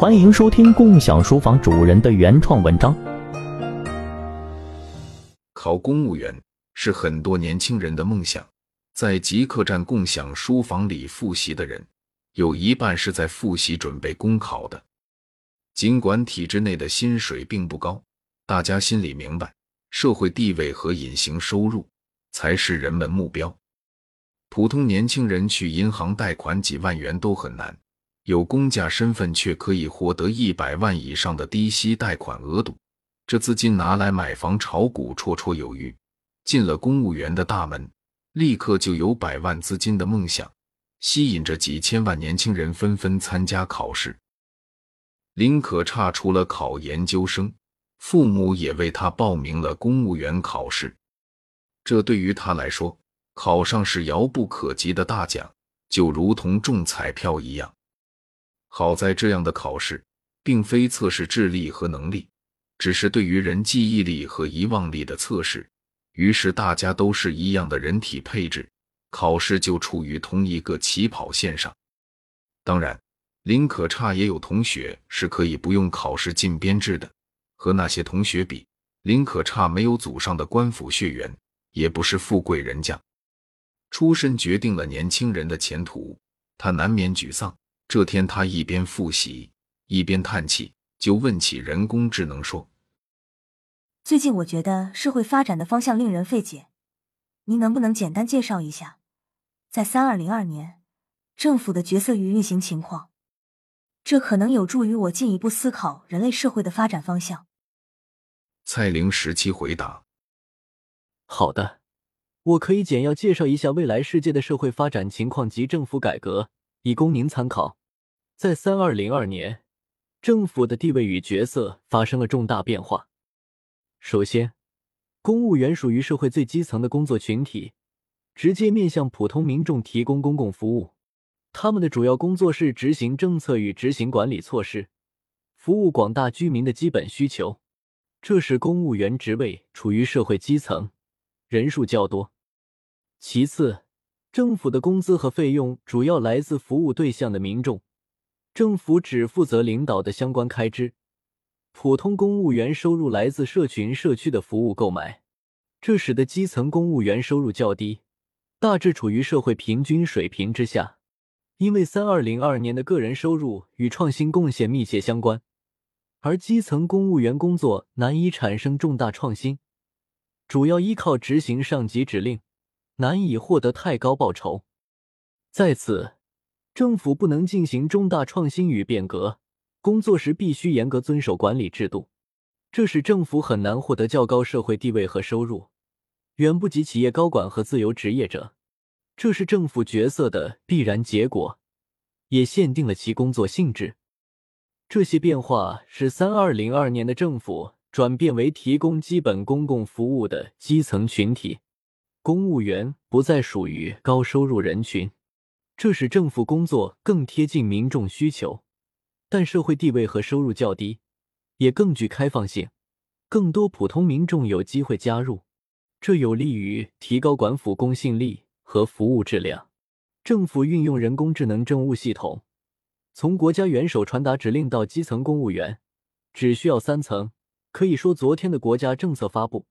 欢迎收听共享书房主人的原创文章。考公务员是很多年轻人的梦想，在极客站共享书房里复习的人，有一半是在复习准备公考的。尽管体制内的薪水并不高，大家心里明白，社会地位和隐形收入才是人们目标。普通年轻人去银行贷款几万元都很难。有公家身份却可以获得一百万以上的低息贷款额度，这资金拿来买房炒股绰绰有余。进了公务员的大门，立刻就有百万资金的梦想，吸引着几千万年轻人纷纷参加考试。林可差除了考研究生，父母也为他报名了公务员考试。这对于他来说，考上是遥不可及的大奖，就如同中彩票一样。好在这样的考试并非测试智力和能力，只是对于人记忆力和遗忘力的测试。于是大家都是一样的人体配置，考试就处于同一个起跑线上。当然，林可差也有同学是可以不用考试进编制的。和那些同学比，林可差没有祖上的官府血缘，也不是富贵人家，出身决定了年轻人的前途，他难免沮丧。这天，他一边复习一边叹气，就问起人工智能说：“最近我觉得社会发展的方向令人费解，您能不能简单介绍一下，在三二零二年政府的角色与运行情况？这可能有助于我进一步思考人类社会的发展方向。”蔡玲时期回答：“好的，我可以简要介绍一下未来世界的社会发展情况及政府改革，以供您参考。”在三二零二年，政府的地位与角色发生了重大变化。首先，公务员属于社会最基层的工作群体，直接面向普通民众提供公共服务。他们的主要工作是执行政策与执行管理措施，服务广大居民的基本需求。这使公务员职位处于社会基层，人数较多。其次，政府的工资和费用主要来自服务对象的民众。政府只负责领导的相关开支，普通公务员收入来自社群社区的服务购买，这使得基层公务员收入较低，大致处于社会平均水平之下。因为三二零二年的个人收入与创新贡献密切相关，而基层公务员工作难以产生重大创新，主要依靠执行上级指令，难以获得太高报酬。在此。政府不能进行重大创新与变革，工作时必须严格遵守管理制度，这使政府很难获得较高社会地位和收入，远不及企业高管和自由职业者。这是政府角色的必然结果，也限定了其工作性质。这些变化使三二零二年的政府转变为提供基本公共服务的基层群体，公务员不再属于高收入人群。这使政府工作更贴近民众需求，但社会地位和收入较低，也更具开放性，更多普通民众有机会加入，这有利于提高管府公信力和服务质量。政府运用人工智能政务系统，从国家元首传达指令到基层公务员，只需要三层。可以说，昨天的国家政策发布，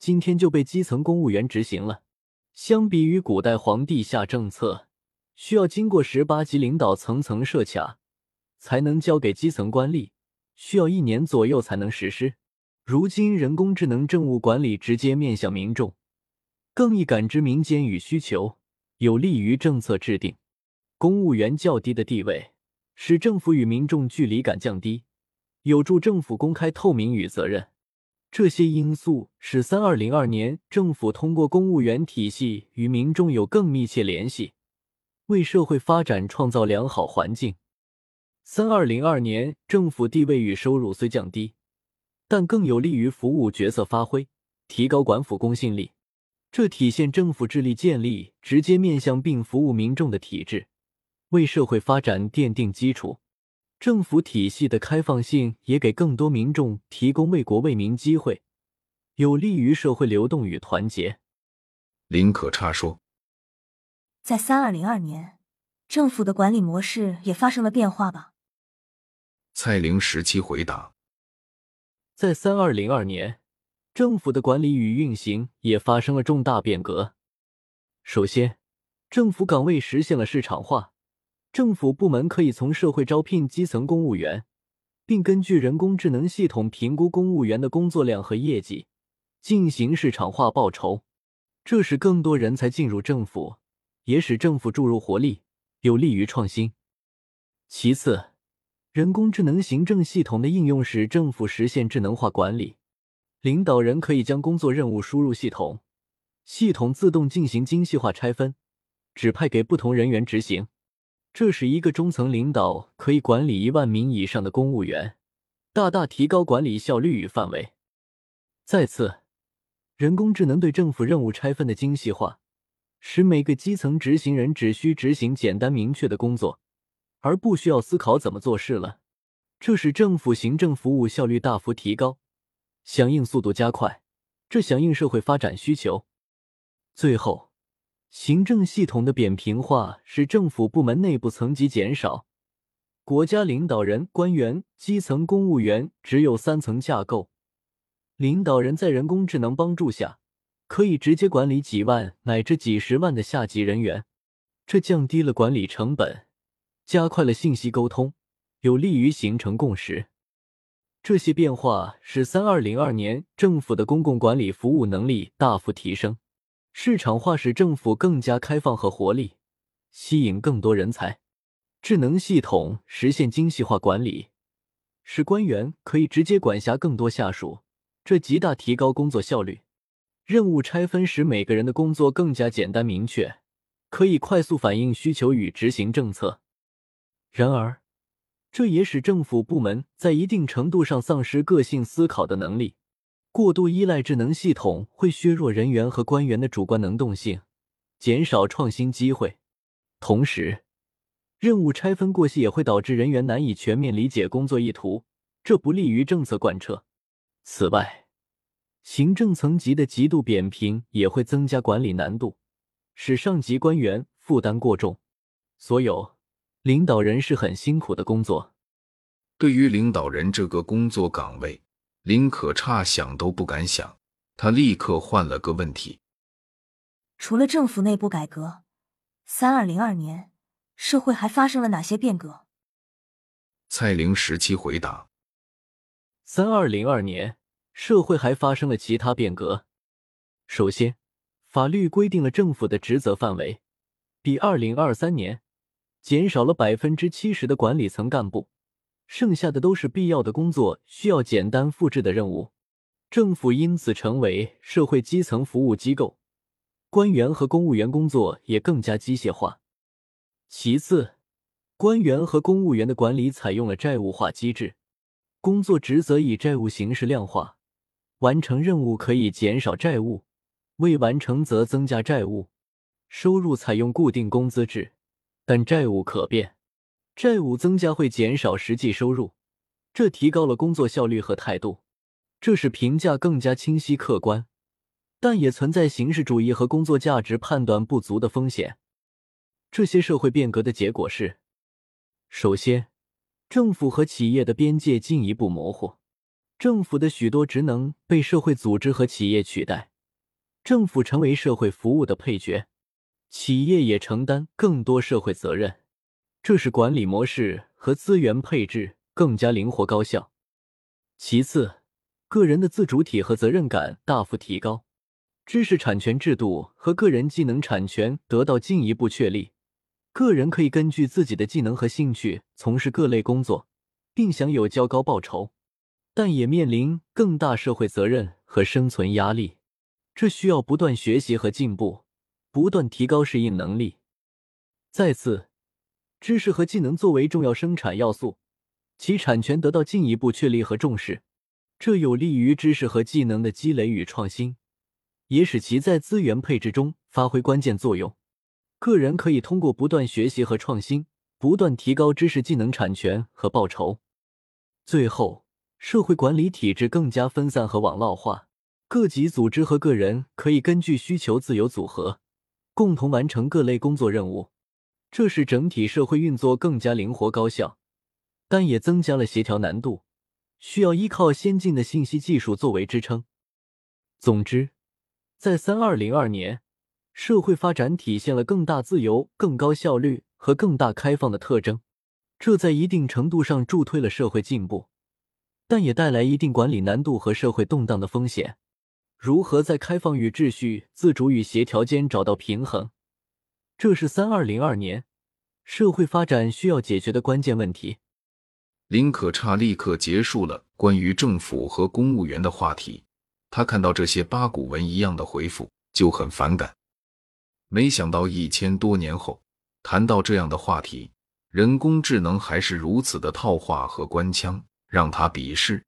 今天就被基层公务员执行了。相比于古代皇帝下政策。需要经过十八级领导层层设卡，才能交给基层官吏，需要一年左右才能实施。如今人工智能政务管理直接面向民众，更易感知民间与需求，有利于政策制定。公务员较低的地位，使政府与民众距离感降低，有助政府公开透明与责任。这些因素使三二零二年政府通过公务员体系与民众有更密切联系。为社会发展创造良好环境。三二零二年，政府地位与收入虽降低，但更有利于服务角色发挥，提高管府公信力。这体现政府致力建立直接面向并服务民众的体制，为社会发展奠定基础。政府体系的开放性也给更多民众提供为国为民机会，有利于社会流动与团结。林可差说。在三二零二年，政府的管理模式也发生了变化吧？蔡玲时期回答：在三二零二年，政府的管理与运行也发生了重大变革。首先，政府岗位实现了市场化，政府部门可以从社会招聘基层公务员，并根据人工智能系统评估公务员的工作量和业绩，进行市场化报酬。这使更多人才进入政府，也使政府注入活力，有利于创新。其次，人工智能行政系统的应用使政府实现智能化管理。领导人可以将工作任务输入系统，系统自动进行精细化拆分，指派给不同人员执行。这使一个中层领导可以管理一万名以上的公务员，大大提高管理效率与范围。再次。人工智能对政府任务拆分的精细化，使每个基层执行人只需执行简单明确的工作，而不需要思考怎么做事了。这使政府行政服务效率大幅提高，响应速度加快，这响应社会发展需求。最后，行政系统的扁平化使政府部门内部层级减少，国家领导人、官员、基层公务员只有三层架构。领导人在人工智能帮助下，可以直接管理几万乃至几十万的下级人员，这降低了管理成本，加快了信息沟通，有利于形成共识。这些变化使三二零二年政府的公共管理服务能力大幅提升，市场化使政府更加开放和活力，吸引更多人才。智能系统实现精细化管理，使官员可以直接管辖更多下属。这极大提高工作效率，任务拆分使每个人的工作更加简单明确，可以快速反映需求与执行政策。然而，这也使政府部门在一定程度上丧失个性思考的能力。过度依赖智能系统会削弱人员和官员的主观能动性，减少创新机会。同时，任务拆分过细也会导致人员难以全面理解工作意图，这不利于政策贯彻。此外，行政层级的极度扁平也会增加管理难度，使上级官员负担过重。所有领导人是很辛苦的工作。对于领导人这个工作岗位，林可差想都不敢想。他立刻换了个问题：除了政府内部改革，三二零二年社会还发生了哪些变革？蔡玲时期回答。三二零二年，社会还发生了其他变革。首先，法律规定了政府的职责范围，比二零二三年减少了百分之七十的管理层干部，剩下的都是必要的工作，需要简单复制的任务。政府因此成为社会基层服务机构，官员和公务员工作也更加机械化。其次，官员和公务员的管理采用了债务化机制。工作职责以债务形式量化，完成任务可以减少债务，未完成则增加债务。收入采用固定工资制，但债务可变。债务增加会减少实际收入，这提高了工作效率和态度，这使评价更加清晰客观，但也存在形式主义和工作价值判断不足的风险。这些社会变革的结果是：首先。政府和企业的边界进一步模糊，政府的许多职能被社会组织和企业取代，政府成为社会服务的配角，企业也承担更多社会责任，这使管理模式和资源配置更加灵活高效。其次，个人的自主体和责任感大幅提高，知识产权制度和个人技能产权得到进一步确立。个人可以根据自己的技能和兴趣从事各类工作，并享有较高报酬，但也面临更大社会责任和生存压力。这需要不断学习和进步，不断提高适应能力。再次，知识和技能作为重要生产要素，其产权得到进一步确立和重视，这有利于知识和技能的积累与创新，也使其在资源配置中发挥关键作用。个人可以通过不断学习和创新，不断提高知识技能产权和报酬。最后，社会管理体制更加分散和网络化，各级组织和个人可以根据需求自由组合，共同完成各类工作任务，这使整体社会运作更加灵活高效。但也增加了协调难度，需要依靠先进的信息技术作为支撑。总之，在三二零二年，社会发展体现了更大自由、更高效率和更大开放的特征，这在一定程度上助推了社会进步，但也带来一定管理难度和社会动荡的风险。如何在开放与秩序、自主与协调间找到平衡，这是三二零二年社会发展需要解决的关键问题。林可差立刻结束了关于政府和公务员的话题。他看到这些八股文一样的回复就很反感。没想到一千多年后谈到这样的话题，人工智能还是如此的套话和官腔，让他鄙视。